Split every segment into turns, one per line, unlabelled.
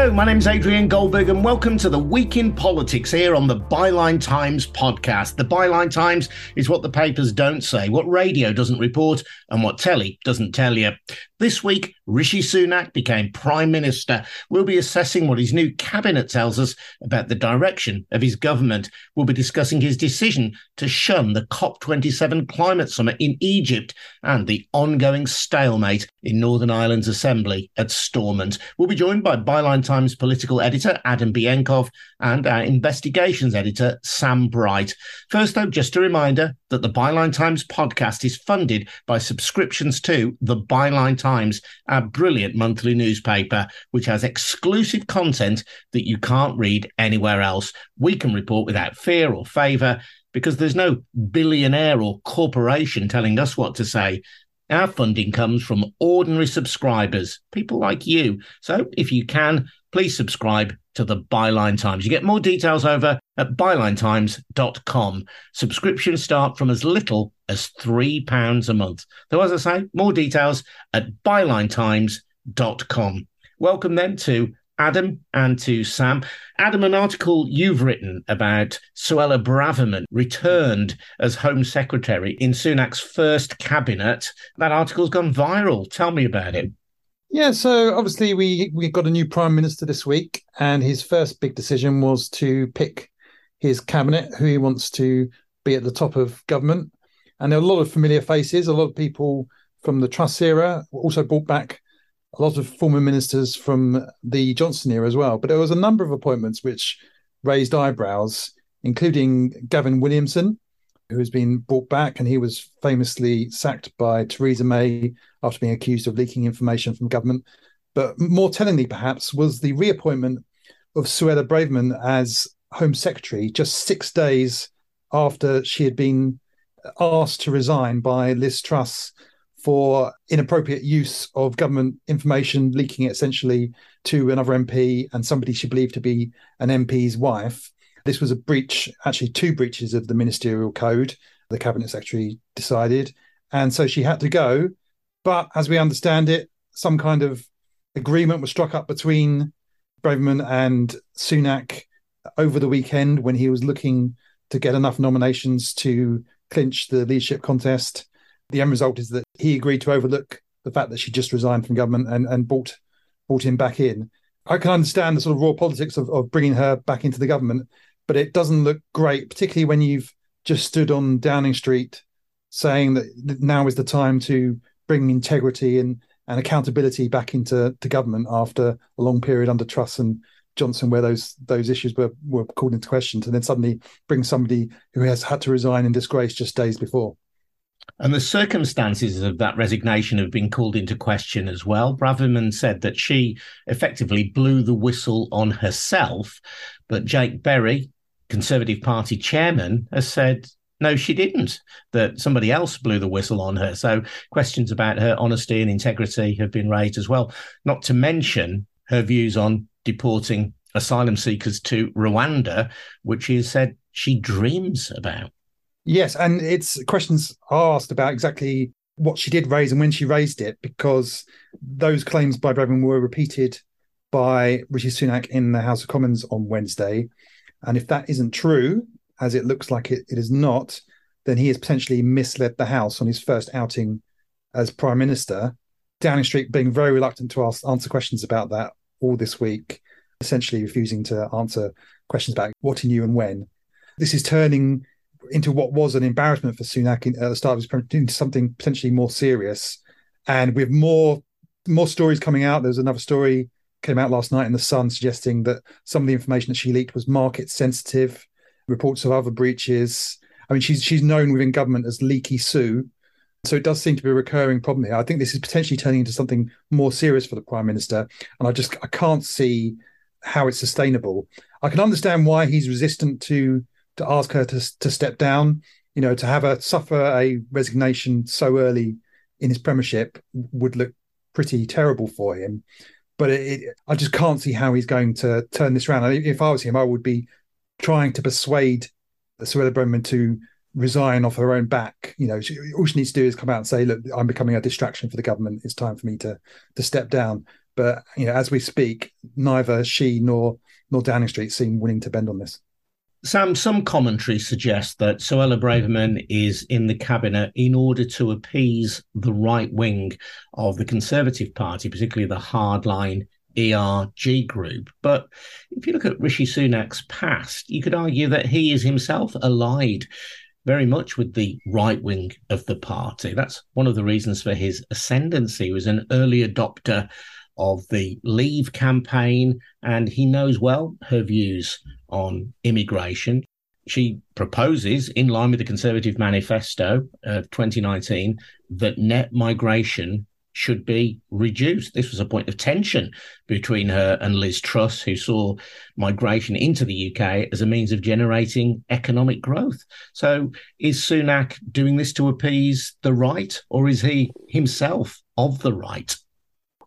Hello, my name's Adrian Goldberg, and welcome to the Week in Politics here on the Byline Times podcast. The Byline Times is what the papers don't say, what radio doesn't report, and what telly doesn't tell you. This week, Rishi Sunak became Prime Minister. We'll be assessing what his new cabinet tells us about the direction of his government. We'll be discussing his decision to shun the COP27 climate summit in Egypt and the ongoing stalemate in Northern Ireland's Assembly at Stormont. We'll be joined by Byline Times political editor Adam Bienkov and our investigations editor Sam Bright. First, though, just a reminder that the Byline Times podcast is funded by subscriptions to the Byline Times, our brilliant monthly newspaper, which has exclusive content that you can't read anywhere else. We can report without fear or favour because there's no billionaire or corporation telling us what to say. Our funding comes from ordinary subscribers, people like you. So if you can, please subscribe to the Byline Times. You get more details over at bylinetimes.com. Subscriptions start from as little as £3 a month. So, as I say, more details at bylinetimes.com. Welcome then to Adam and to Sam. Adam, an article you've written about Suella Braverman returned as Home Secretary in Sunak's first cabinet. That article's gone viral. Tell me about it.
Yeah, so obviously we we got a new prime minister this week, and his first big decision was to pick his cabinet, who he wants to be at the top of government. And there are a lot of familiar faces, a lot of people from the Truss era, also brought back a lot of former ministers from the Johnson era as well. But there was a number of appointments which raised eyebrows, including Gavin Williamson, who has been brought back, and he was famously sacked by Theresa May after being accused of leaking information from government. But more tellingly, perhaps, was the reappointment of Suella Braverman as Home Secretary just six days after she had been asked to resign by Liz Truss for inappropriate use of government information, leaking it essentially to another MP and somebody she believed to be an MP's wife. This was a breach, actually, two breaches of the ministerial code, the cabinet secretary decided. And so she had to go. But as we understand it, some kind of agreement was struck up between Braverman and Sunak over the weekend when he was looking to get enough nominations to clinch the leadership contest. The end result is that he agreed to overlook the fact that she just resigned from government and, and brought brought him back in. I can understand the sort of raw politics of, of bringing her back into the government, but it doesn't look great, particularly when you've just stood on Downing Street saying that now is the time to bring integrity and, and accountability back into to government after a long period under Truss and Johnson where those those issues were, were called into question, and then suddenly bring somebody who has had to resign in disgrace just days before.
And the circumstances of that resignation have been called into question as well. Braverman said that she effectively blew the whistle on herself, but Jake Berry, Conservative Party chairman, has said no, she didn't. That somebody else blew the whistle on her. So questions about her honesty and integrity have been raised as well. Not to mention her views on deporting asylum seekers to Rwanda, which she has said she dreams about.
Yes, and it's questions asked about exactly what she did raise and when she raised it, because those claims by Braverman were repeated by Rishi Sunak in the House of Commons on Wednesday. And if that isn't true, as it looks like it, it is not, then he has potentially misled the House on his first outing as Prime Minister. Downing Street being very reluctant to ask, answer questions about that all this week, essentially refusing to answer questions about what he knew and when. This is turning into what was an embarrassment for Sunak at the start of his into something potentially more serious. And with more more stories coming out, there's another story came out last night in the Sun suggesting that some of the information that she leaked was market sensitive reports of other breaches. I mean, she's she's known within government as Leaky Sue. So it does seem to be a recurring problem here. I think this is potentially turning into something more serious for the prime minister, and I just I can't see how it's sustainable. I can understand why he's resistant to to ask her to to step down. You know, to have her suffer a resignation so early in his premiership would look pretty terrible for him. But it, it, I just can't see how he's going to turn this around. If I was him, I would be trying to persuade Suella Braverman to resign off her own back. You know, she, all she needs to do is come out and say, "Look, I'm becoming a distraction for the government. It's time for me to to step down." But you know, as we speak, neither she nor nor Downing Street seem willing to bend on this.
Sam, some commentary suggests that Suella Braverman is in the cabinet in order to appease the right wing of the Conservative Party, particularly the hardline ERG group. But if you look at Rishi Sunak's past, you could argue that he is himself allied very much with the right wing of the party. That's one of the reasons for his ascendancy. He was an early adopter of the Leave campaign, and he knows well her views on immigration. She proposes, in line with the Conservative Manifesto of 2019, that net migration should be reduced. This was a point of tension between her and Liz Truss, who saw migration into the UK as a means of generating economic growth. So, is Sunak doing this to appease the right, or is he himself of the right?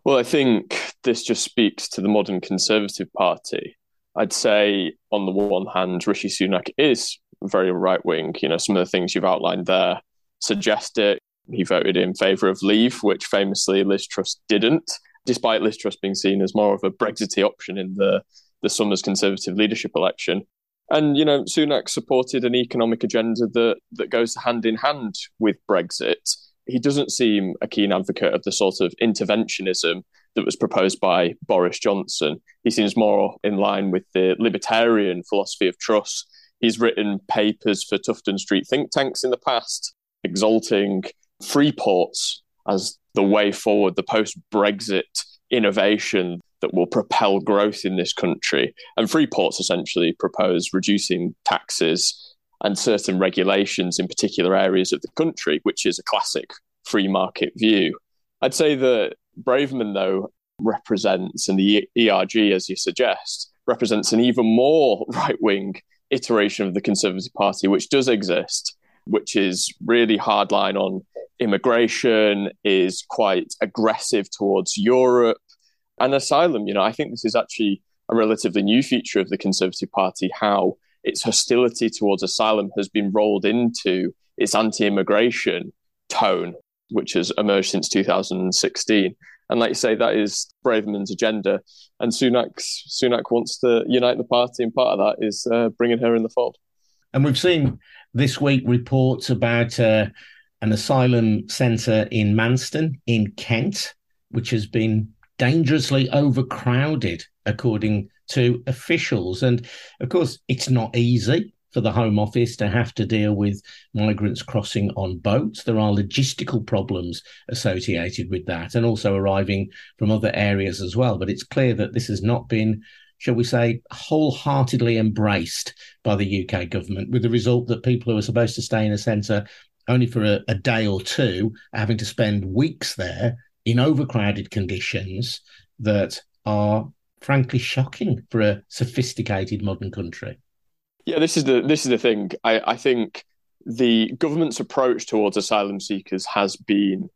Well, I think this just speaks to the modern Conservative Party. I'd say, on the one hand, Rishi Sunak is very right wing. You know, some of the things you've outlined there suggest it. He voted in favour of Leave, which famously Liz Truss didn't, despite Liz Truss being seen as more of a Brexity option in the, the summer's Conservative leadership election. And, you know, Sunak supported an economic agenda that, that goes hand in hand with Brexit. He doesn't seem a keen advocate of the sort of interventionism that was proposed by Boris Johnson. He seems more in line with the libertarian philosophy of Truss. He's written papers for Tufton Street think tanks in the past, exalting free ports as the way forward, the post Brexit innovation that will propel growth in this country. And free ports essentially propose reducing taxes and certain regulations in particular areas of the country, which is a classic free market view. I'd say that Braverman, though, represents, and the ERG, as you suggest, represents an even more right wing iteration of the Conservative Party, which does exist, which is really hardline on immigration, is quite aggressive towards Europe and asylum. You know, I think this is actually a relatively new feature of the Conservative Party, how its hostility towards asylum has been rolled into its anti immigration tone, which has emerged since 2016. And like you say, that is Braverman's agenda. And Sunak's, Sunak wants to unite the party, and part of that is uh, bringing her in the fold.
And we've seen this week reports about uh, an asylum centre in Manston in Kent, which has been dangerously overcrowded, according to officials. And of course, it's not easy for the Home Office to have to deal with migrants crossing on boats. There are logistical problems associated with that and also arriving from other areas as well. But it's clear that this has not been, shall we say, wholeheartedly embraced by the UK government, with the result that people who are supposed to stay in a centre only for a, a day or two having to spend weeks there in overcrowded conditions that are frankly shocking for a sophisticated modern country.
Yeah, this is the this is the thing. I, I think the government's approach towards asylum seekers has been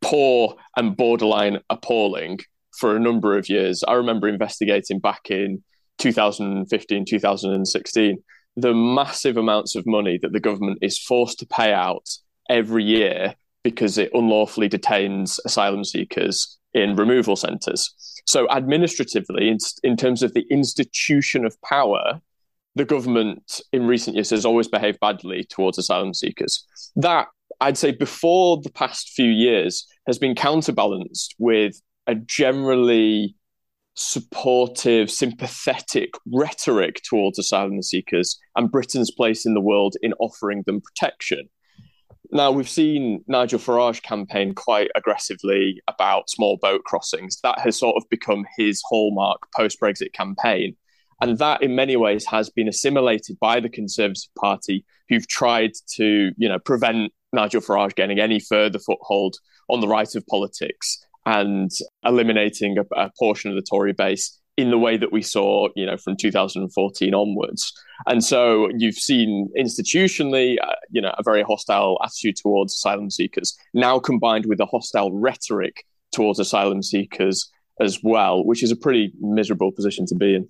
poor and borderline appalling for a number of years. I remember investigating back in 2015, 2016, the massive amounts of money that the government is forced to pay out every year because it unlawfully detains asylum seekers in removal centres. So, administratively, in, in terms of the institution of power, the government in recent years has always behaved badly towards asylum seekers. That, I'd say, before the past few years, has been counterbalanced with a generally supportive, sympathetic rhetoric towards asylum seekers and Britain's place in the world in offering them protection. Now, we've seen Nigel Farage campaign quite aggressively about small boat crossings. That has sort of become his hallmark post Brexit campaign. And that, in many ways, has been assimilated by the Conservative Party, who've tried to, you know, prevent Nigel Farage getting any further foothold on the right of politics and eliminating a, a portion of the Tory base in the way that we saw, you know, from 2014 onwards. And so you've seen institutionally, uh, you know, a very hostile attitude towards asylum seekers, now combined with a hostile rhetoric towards asylum seekers as well, which is a pretty miserable position to be in.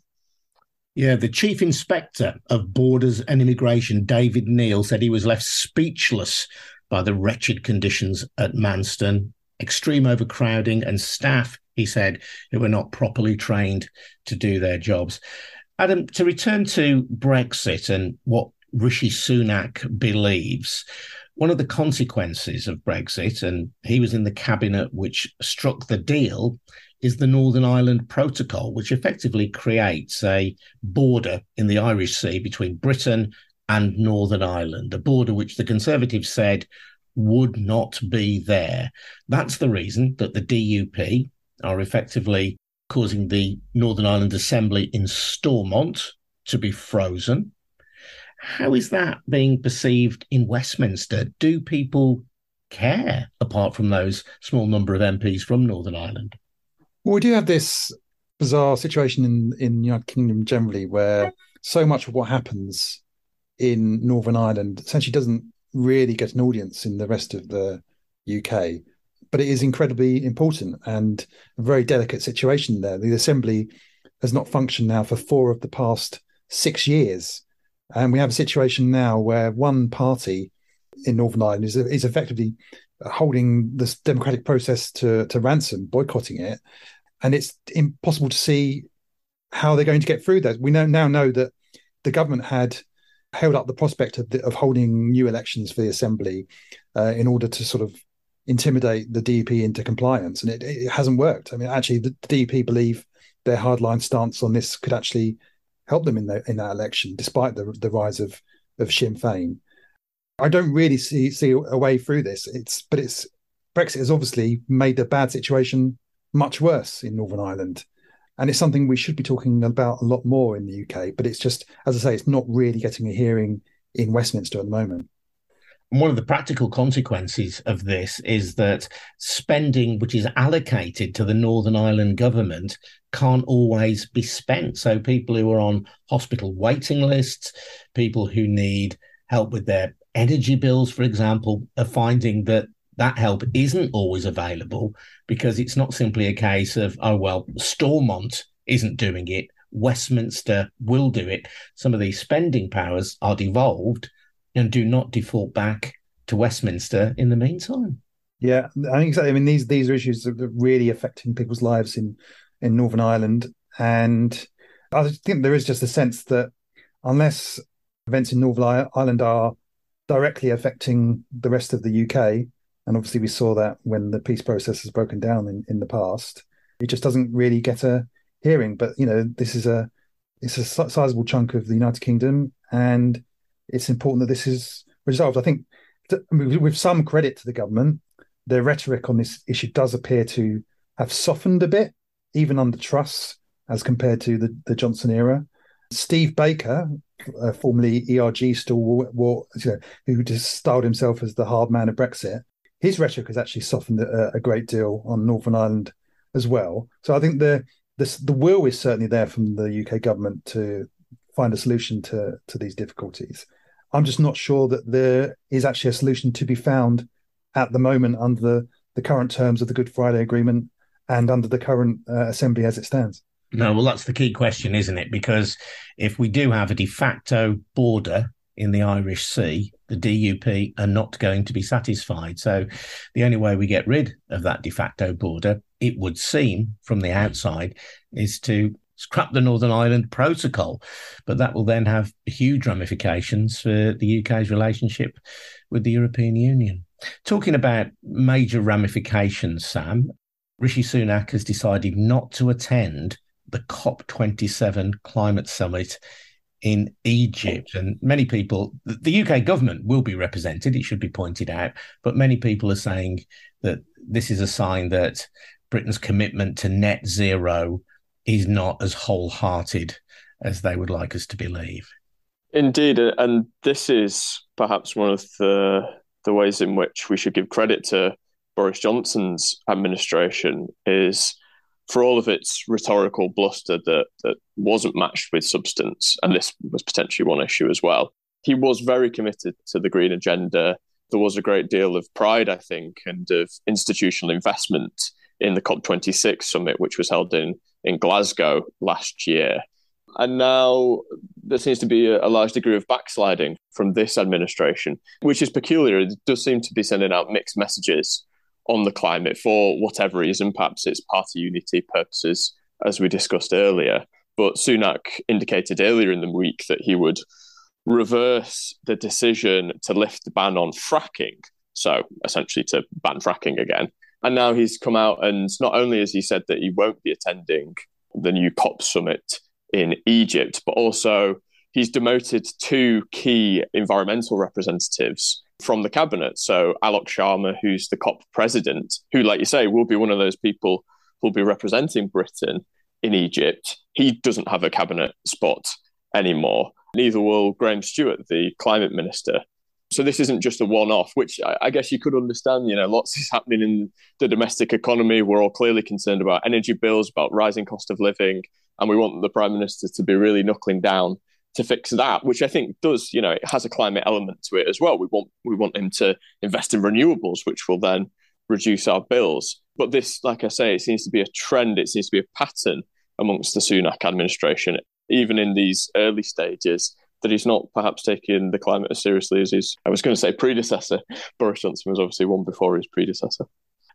Yeah, the chief inspector of borders and immigration, David Neal, said he was left speechless by the wretched conditions at Manston extreme overcrowding and staff, he said, who were not properly trained to do their jobs. Adam, to return to Brexit and what Rishi Sunak believes, one of the consequences of Brexit, and he was in the cabinet which struck the deal, is the Northern Ireland Protocol, which effectively creates a border in the Irish Sea between Britain and Northern Ireland, a border which the Conservatives said would not be there. That's the reason that the DUP are effectively causing the Northern Ireland Assembly in Stormont to be frozen. How is that being perceived in Westminster? Do people care apart from those small number of MPs from Northern Ireland?
Well, we do have this bizarre situation in in the United Kingdom generally, where so much of what happens in Northern Ireland essentially doesn't really get an audience in the rest of the UK, but it is incredibly important and a very delicate situation there. The Assembly has not functioned now for four of the past six years, and we have a situation now where one party in Northern Ireland is is effectively holding this democratic process to to ransom, boycotting it, and it's impossible to see how they're going to get through that. We now know that the government had held up the prospect of, the, of holding new elections for the assembly uh, in order to sort of intimidate the DUP into compliance, and it, it hasn't worked. I mean, actually, the, the DUP believe their hardline stance on this could actually help them in, the, in that election, despite the the rise of of Sinn Féin. I don't really see see a way through this. It's but it's Brexit has obviously made the bad situation much worse in Northern Ireland. And it's something we should be talking about a lot more in the UK. But it's just, as I say, it's not really getting a hearing in Westminster at the moment.
One of the practical consequences of this is that spending which is allocated to the Northern Ireland government can't always be spent. So people who are on hospital waiting lists, people who need help with their energy bills, for example, are finding that that help isn't always available because it's not simply a case of, oh, well, Stormont isn't doing it, Westminster will do it. Some of these spending powers are devolved and do not default back to Westminster in the meantime.
Yeah, I think exactly. I mean, these these are issues that are really affecting people's lives in in Northern Ireland, and I think there is just a sense that unless events in Northern Ireland are directly affecting the rest of the UK, and obviously, we saw that when the peace process has broken down in, in the past. It just doesn't really get a hearing. But you know, this is a it's a sizable chunk of the United Kingdom, and it's important that this is resolved. I think with some credit to the government, their rhetoric on this issue does appear to have softened a bit, even under Truss, as compared to the, the Johnson era. Steve Baker, uh, formerly ERG stalwart, you know, who just styled himself as the hard man of Brexit, his rhetoric has actually softened a, a, great deal on Northern Ireland as well. So I think the, the the will is certainly there from the UK government to find a solution to to these difficulties. I'm just not sure that there is actually a solution to be found at the moment under the, the current terms of the Good Friday Agreement and under the current uh, assembly as it stands.
No, well, that's the key question, isn't it? Because if we do have a de facto border in the Irish Sea, the DUP are not going to be satisfied. So, the only way we get rid of that de facto border, it would seem from the outside, is to scrap the Northern Ireland Protocol. But that will then have huge ramifications for the UK's relationship with the European Union. Talking about major ramifications, Sam, Rishi Sunak has decided not to attend the COP27 climate summit in Egypt. And many people, the UK government will be represented, it should be pointed out, but many people are saying that this is a sign that Britain's commitment to net zero is not as wholehearted as they would like us to believe.
Indeed, and this is perhaps one of the the ways in which we should give credit to Boris Johnson's administration is for all of its rhetorical bluster that that wasn't matched with substance, and this was potentially one issue as well. He was very committed to the green agenda. There was a great deal of pride, I think, and of institutional investment in the COP26 summit, which was held in in Glasgow last year. And now there seems to be a, a, large degree of backsliding from this administration, which is peculiar. It does seem to be sending out mixed messages on the climate for whatever reason. Perhaps it's party unity purposes, as we discussed earlier. But Sunak indicated earlier in the week that he would reverse the decision to lift the ban on fracking. So essentially to ban fracking again. And now he's come out and not only has he said that he won't be attending the new COP summit in Egypt, but also he's demoted two key environmental representatives from the cabinet. So Alok Sharma, who's the COP president, who, like you say, will be one of those people who'll be representing Britain in Egypt. He doesn't have a cabinet spot anymore. Neither will Graham Stuart, the climate minister. So this isn't just a one-off, which I, I guess you could understand. You know, lots is happening in the domestic economy. We're all clearly concerned about energy bills, about rising cost of living, and we want the prime minister to be really knuckling down to fix that, which I think does, you know, it has a climate element to it as well. We want we want him to invest in renewables, which will then reduce our bills. But this, like I say, it seems to be a trend. It seems to be a pattern amongst the Sunak administration, even in these early stages, that he's not perhaps taking the climate as seriously as his, I was going to say predecessor. Boris Johnson was obviously one before his predecessor.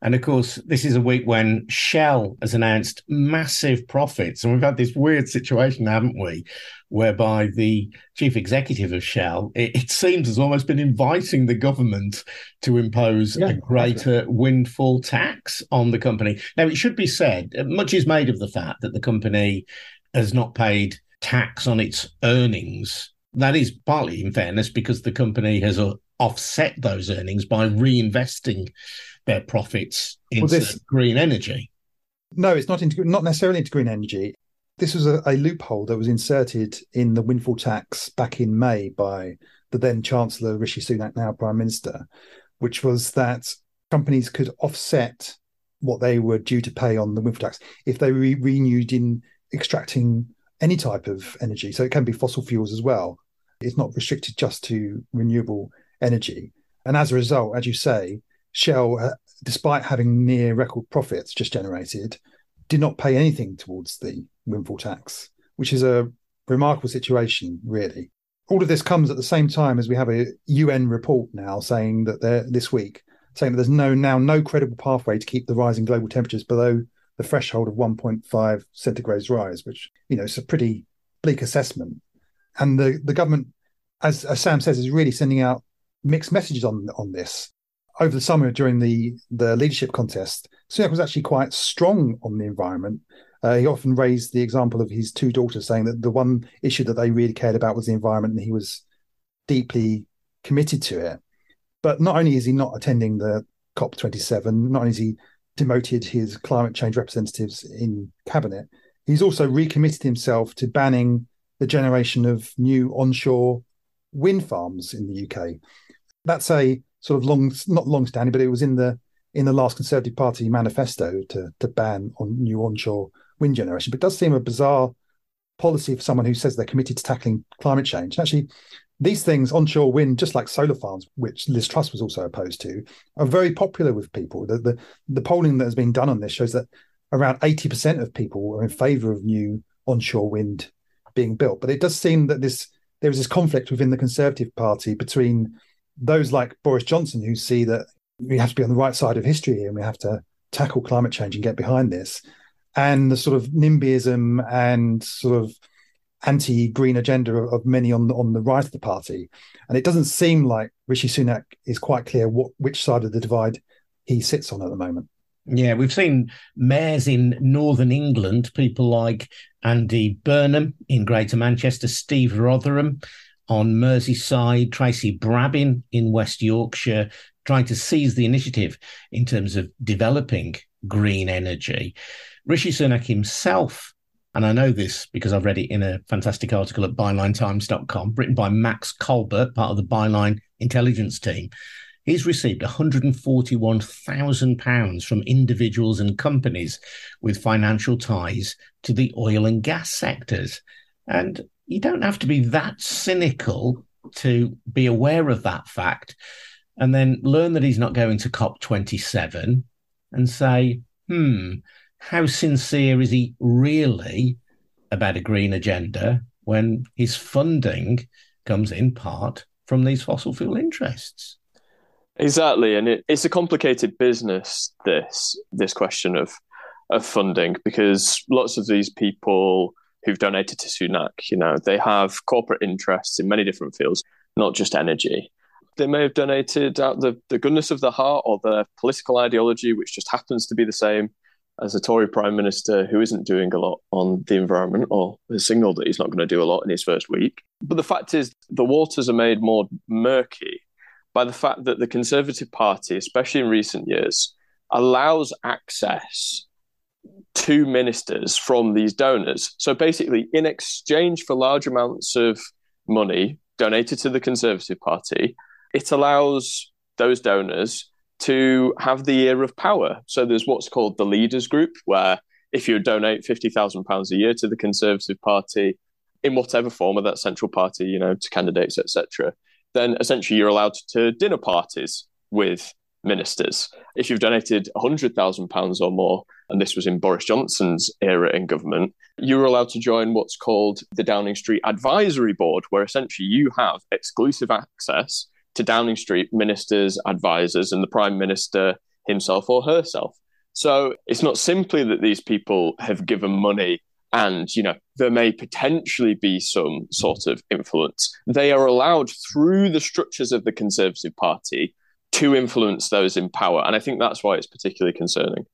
And of course, this is a week when Shell has announced massive profits. And we've had this weird situation, haven't we? Whereby the chief executive of Shell, it, it seems, has almost been inviting the government to impose yeah, a greater windfall tax on the company. Now, it should be said, much is made of the fact that the company has not paid tax on its earnings. That is partly in fairness because the company has uh, offset those earnings by reinvesting their profits into well, this, green energy.
No, it's not into not necessarily into green energy. This was a, a, loophole that was inserted in the windfall tax back in May by the then Chancellor Rishi Sunak, now Prime Minister, which was that companies could offset what they were due to pay on the windfall tax if they were renewed in extracting any type of energy. So it can be fossil fuels as well. It's not restricted just to renewable energy. And as a result, as you say, Shell, uh, despite having near record profits just generated, did not pay anything towards the windfall tax, which is a remarkable situation, really. All of this comes at the same time as we have a UN report now saying that there this week saying that there's no now no credible pathway to keep the rising global temperatures below the threshold of 1.5 centigrades rise, which you know is a pretty bleak assessment. And the the government, as, as Sam says, is really sending out mixed messages on on this over the summer during the the leadership contest, Sunak was actually quite strong on the environment. Uh, he often raised the example of his two daughters, saying that the one issue that they really cared about was the environment, and he was deeply committed to it. But not only is he not attending the COP27, not only is he demoted his climate change representatives in cabinet, he's also recommitted himself to banning the generation of new onshore wind farms in the UK. That's a sort of long, not long standing, but it was in the in the last Conservative Party manifesto to to ban on new onshore wind generation. But it does seem a bizarre policy for someone who says they're committed to tackling climate change. Actually, these things, onshore wind, just like solar farms, which Liz Truss was also opposed to, are very popular with people. The the, the polling that has been done on this shows that around eighty percent of people are in favour of new onshore wind being built. But it does seem that this there is this conflict within the Conservative Party between those like Boris Johnson who see that we have to be on the right side of history and we have to tackle climate change and get behind this, and the sort of NIMBYism and sort of anti-green agenda of many on the, on the right of the party. And it doesn't seem like Rishi Sunak is quite clear what which side of the divide he sits on at the moment.
Yeah, we've seen mayors in Northern England, people like Andy Burnham in Greater Manchester, Steve Rotheram on Merseyside, Tracy Brabin in West Yorkshire, trying to seize the initiative in terms of developing green energy. Rishi Sunak himself, and I know this because I've read it in a fantastic article at bylinetimes.com, written by Max Colbert, part of the Byline intelligence team. He's received £141,000 from individuals and companies with financial ties to the oil and gas sectors. And you don't have to be that cynical to be aware of that fact and then learn that he's not going to COP27 and say, hmm, how sincere is he really about a green agenda when his funding comes in part from these fossil fuel interests?
Exactly, and it, it's a complicated business. This this question of of funding because lots of these people who've donated to Sunak, you know, they have corporate interests in many different fields, not just energy. They may have donated out the, the goodness of their heart or their political ideology, which just happens to be the same as a Tory Prime Minister who isn't doing a lot on the environment or has signalled that he's not going to do a lot in his first week. But the fact is, the waters are made more murky by the fact that the Conservative Party, especially in recent years, allows access to ministers from these donors. So basically, in exchange for large amounts of money donated to the Conservative Party, it allows those donors to have the ear of power. So there's what's called the leaders group, where if you donate fifty thousand pounds a year to the Conservative Party, in whatever form of that central party, you know, to candidates, etc., then essentially you're allowed to dinner parties with ministers. If you've donated £100,000 or more, and this was in Boris Johnson's era in government, you were allowed to join what's called the Downing Street Advisory Board, where essentially you have exclusive access to Downing Street ministers, advisors, and the Prime Minister himself or herself. So it's not simply that these people have given money and you know there may potentially be some sort of influence they are allowed through the structures of the conservative party to influence those in power. And I think that's why it's particularly concerning.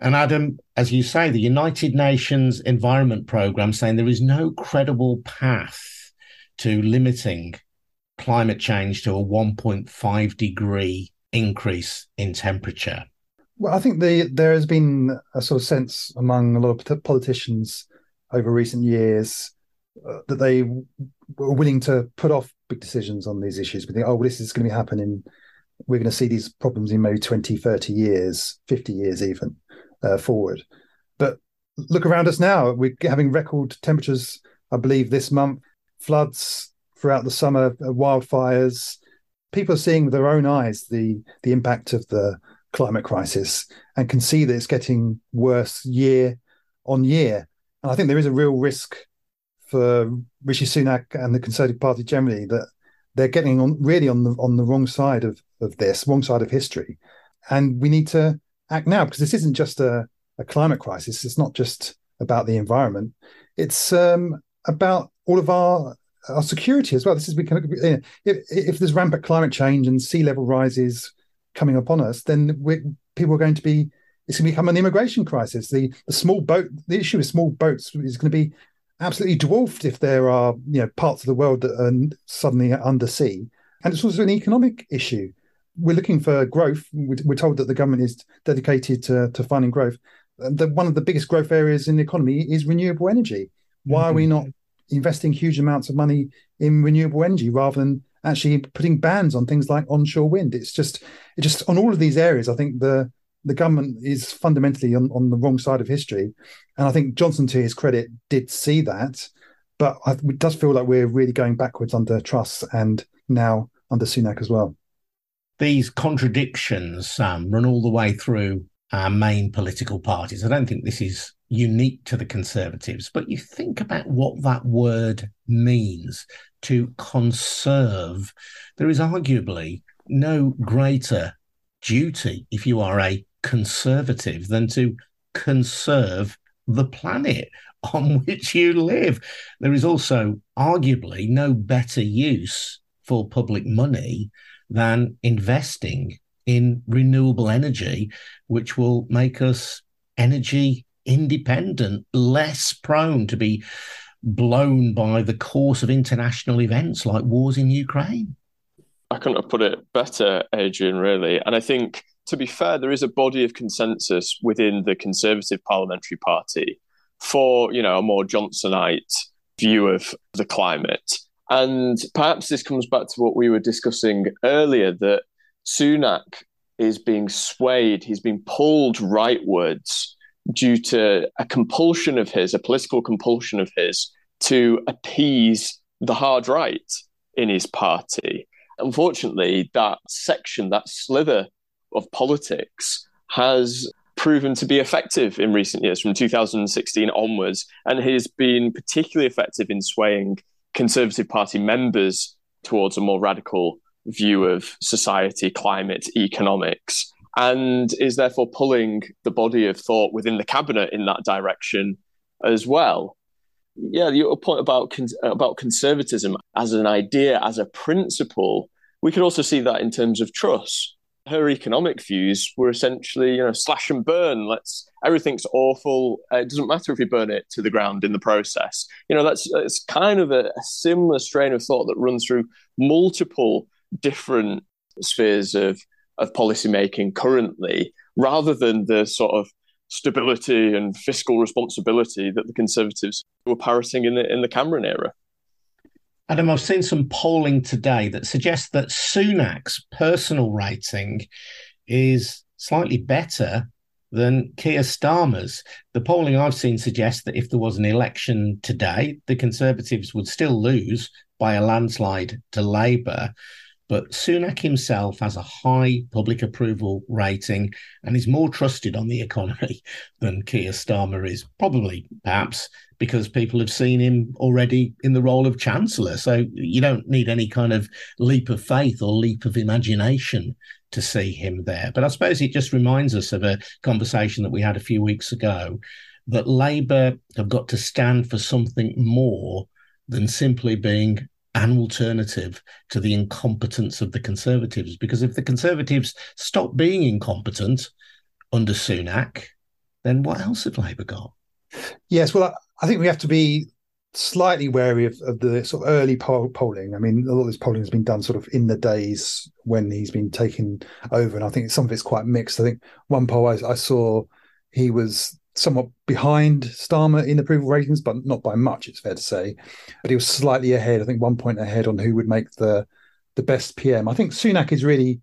And Adam, as you say, the United Nations Environment Programme saying there is no credible path to limiting climate change to a 1.5 degree increase in temperature.
Well, I think the, there has been a sort of sense among a lot of politicians over recent years uh, that they were willing to put off big decisions on these issues. We think, oh, well, this is going to be happening we're going to see these problems in maybe 20, 30 years, 50 years even uh, forward. But look around us now. We're having record temperatures, I believe, this month, floods throughout the summer, uh, wildfires. People are seeing with their own eyes the, the impact of the climate crisis and can see that it's getting worse year on year. And I think there is a real risk for Rishi Sunak and the Conservative Party generally that they're getting on really on the on the wrong side of of this, wrong side of history, and we need to act now because this isn't just a, a climate crisis. It's not just about the environment. It's um, about all of our our security as well. This is we can if, if there's rampant climate change and sea level rises coming upon us, then people are going to be it's going to become an immigration crisis. The the small boat the issue with small boats is going to be absolutely dwarfed if there are you know parts of the world that are suddenly under sea, and it's also an economic issue. We're looking for growth. We're told that the government is dedicated to, to finding growth. The, one of the biggest growth areas in the economy is renewable energy. Why mm-hmm. are we mm-hmm. not investing huge amounts of money in renewable energy rather than actually putting bans on things like onshore wind? It's just, it just on all of these areas. I think the the government is fundamentally on, on the wrong side of history. And I think Johnson, to his credit, did see that. But it does feel like we're really going backwards under Truss and now under Sunak as well.
These contradictions um, run all the way through our main political parties. I don't think this is unique to the Conservatives, but you think about what that word means to conserve. There is arguably no greater duty if you are a conservative than to conserve the planet on which you live. There is also arguably no better use for public money than investing in renewable energy, which will make us energy independent, less prone to be blown by the course of international events like wars in Ukraine.
I couldn't have put it better, Adrian, really. And I think to be fair, there is a body of consensus within the Conservative Parliamentary Party for, you know, a more Johnsonite view of the climate. And perhaps this comes back to what we were discussing earlier that Sunak is being swayed, he's being pulled rightwards due to a compulsion of his, a political compulsion of his, to appease the hard right in his party. Unfortunately, that section, that slither of politics has proven to be effective in recent years from 2016 onwards and has been particularly effective in swaying Conservative Party members towards a more radical view of society, climate, economics, and is therefore pulling the body of thought within the cabinet in that direction as well. Yeah, your point about about conservatism as an idea, as a principle, we could also see that in terms of Truss. Her economic views were essentially, you know, slash and burn. Let's everything's awful. Uh, it doesn't matter if we burn it to the ground in the process. You know, that's it's kind of a, a similar strain of thought that runs through multiple different spheres of of policymaking currently, rather than the sort of stability and fiscal responsibility that the Conservatives were parroting in the in the Cameron era.
Adam, I've seen some polling today that suggests that Sunak's personal rating is slightly better than Keir Starmer's. The polling I've seen suggests that if there was an election today, the Conservatives would still lose by a landslide to Labour. But Sunak himself has a high public approval rating and is more trusted on the economy than Keir Starmer is, probably perhaps because people have seen him already in the role of Chancellor. So you don't need any kind of leap of faith or leap of imagination to see him there. But I suppose it just reminds us of a conversation that we had a few weeks ago that Labour have got to stand for something more than simply being an alternative to the incompetence of the Conservatives. Because if the Conservatives stop being incompetent under Sunak, then what else have Labour got?
Yes, well, I think we have to be slightly wary of, of the sort of early poll, polling. I mean, a lot of this polling has been done sort of in the days when he's been taken over, and I think some of it's quite mixed. I think one poll I, I saw, he was somewhat behind Starmer in approval ratings, but not by much, it's fair to say. But he was slightly ahead, I think one point ahead on who would make the the best PM. I think Sunak is really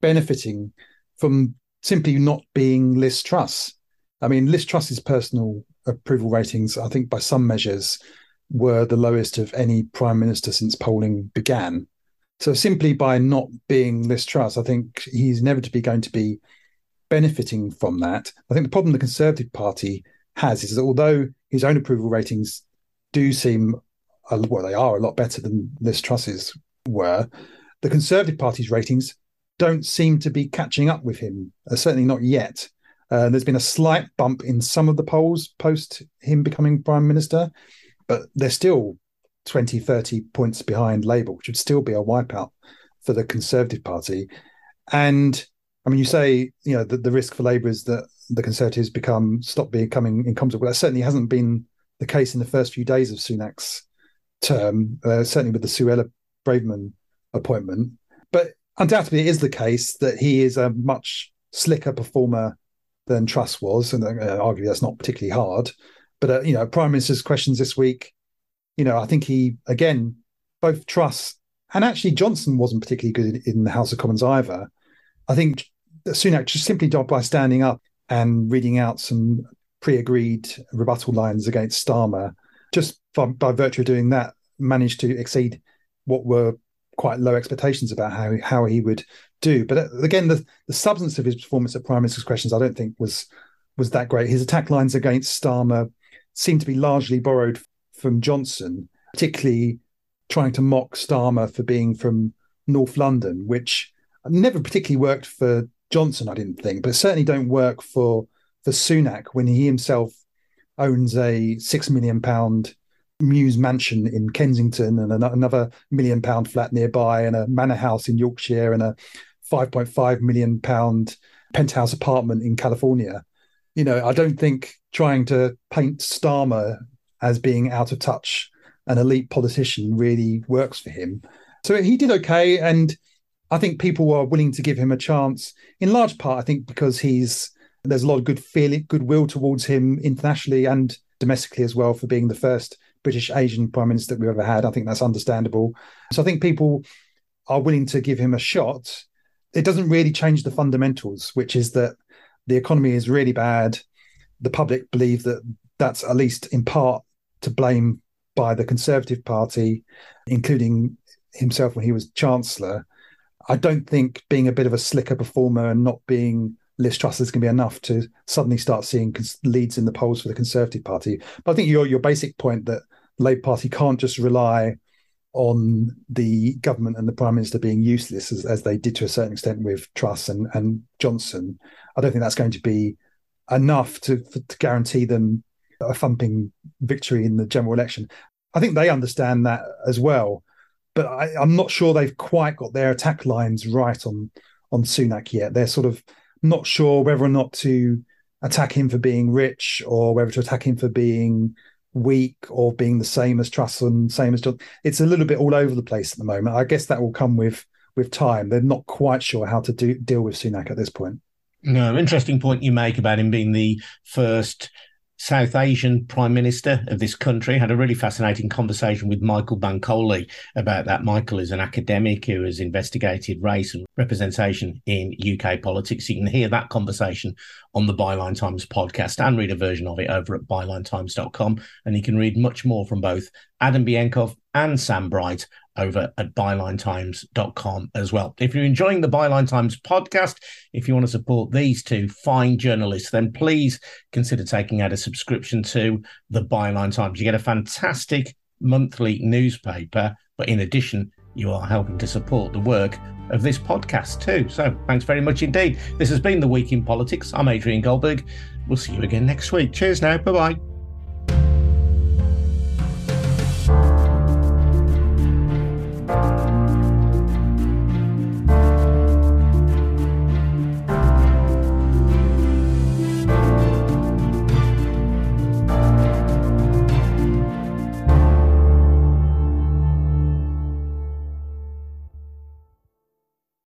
benefiting from simply not being Liz Truss. I mean, Liz Truss's personal approval ratings, I think by some measures, were the lowest of any prime minister since polling began. So simply by not being Liz Truss, I think he's inevitably going to be benefiting from that. I think the problem the Conservative Party has is that although his own approval ratings do seem, well, they are a lot better than Liz Truss's were, the Conservative Party's ratings don't seem to be catching up with him, uh, certainly not yet. Uh, there's been a slight bump in some of the polls post him becoming prime minister, but they're still 20, 30 points behind Labour, which would still be a wipeout for the Conservative Party. And I mean, you say, you know, the, the risk for Labour is that the Conservatives become stop becoming incompetent. Well, that certainly hasn't been the case in the first few days of Sunak's term, uh, certainly with the Suella Braverman appointment. But undoubtedly, it is the case that he is a much slicker performer than Truss was, and uh, arguably that's not particularly hard. But uh, you know, Prime Minister's questions this week, you know, I think he again both Truss and actually Johnson wasn't particularly good in the House of Commons either. I think Sunak just simply by standing up and reading out some pre-agreed rebuttal lines against Starmer, just by, by virtue of doing that, managed to exceed what were quite low expectations about how how he would do. But uh, again, the, the substance of his performance at Prime Minister's questions, I don't think was was that great. His attack lines against Starmer seem to be largely borrowed from Johnson, particularly trying to mock Starmer for being from North London, which never particularly worked for Johnson, I didn't think, but certainly don't work for for Sunak when he himself owns a six million pound Mews mansion in Kensington and another million pound flat nearby and a manor house in Yorkshire and a 5.5 million pound penthouse apartment in California. You know, I don't think trying to paint Starmer as being out of touch, an elite politician, really works for him. So he did okay. And I think people are willing to give him a chance, in large part, I think, because he's there's a lot of good feeling, goodwill towards him internationally and domestically as well for being the first British Asian prime minister we've ever had. I think that's understandable. So I think people are willing to give him a shot. It doesn't really change the fundamentals, which is that the economy is really bad. The public believe that that's at least in part to blame by the Conservative Party, including himself when he was Chancellor. I don't think being a bit of a slicker performer and not being Liz Truss is going to be enough to suddenly start seeing leads in the polls for the Conservative Party. But I think your your basic point that Labour Party can't just rely on the government and the prime minister being useless as, as they did to a certain extent with Truss and, and Johnson, I don't think that's going to be enough to, to guarantee them a thumping victory in the general election. I think they understand that as well, but I, am not sure they've quite got their attack lines right on on Sunak yet. They're sort of not sure whether or not to attack him for being rich or whether to attack him for being weak or being the same as Truss and same as John. It's a little bit all over the place at the moment. I guess that will come with with time. They're not quite sure how to do, deal with Sunak at this point.
No, interesting point you make about him being the first South Asian Prime Minister of this country. Had a really fascinating conversation with Michael Bankole about that. Michael is an academic who has investigated race and representation in UK politics. You can hear that conversation on the Byline Times podcast and read a version of it over at bylinetimes.com. And you can read much more from both Adam Bienkov and Sam Bright over at bylinetimes.com as well. If you're enjoying the Byline Times podcast, if you want to support these two fine journalists, then please consider taking out a subscription to the Byline Times. You get a fantastic monthly newspaper, but in addition, you are helping to support the work of this podcast too. So thanks very much indeed. This has been The Week in Politics. I'm Adrian Goldberg. We'll see you again next week. Cheers now. Bye bye.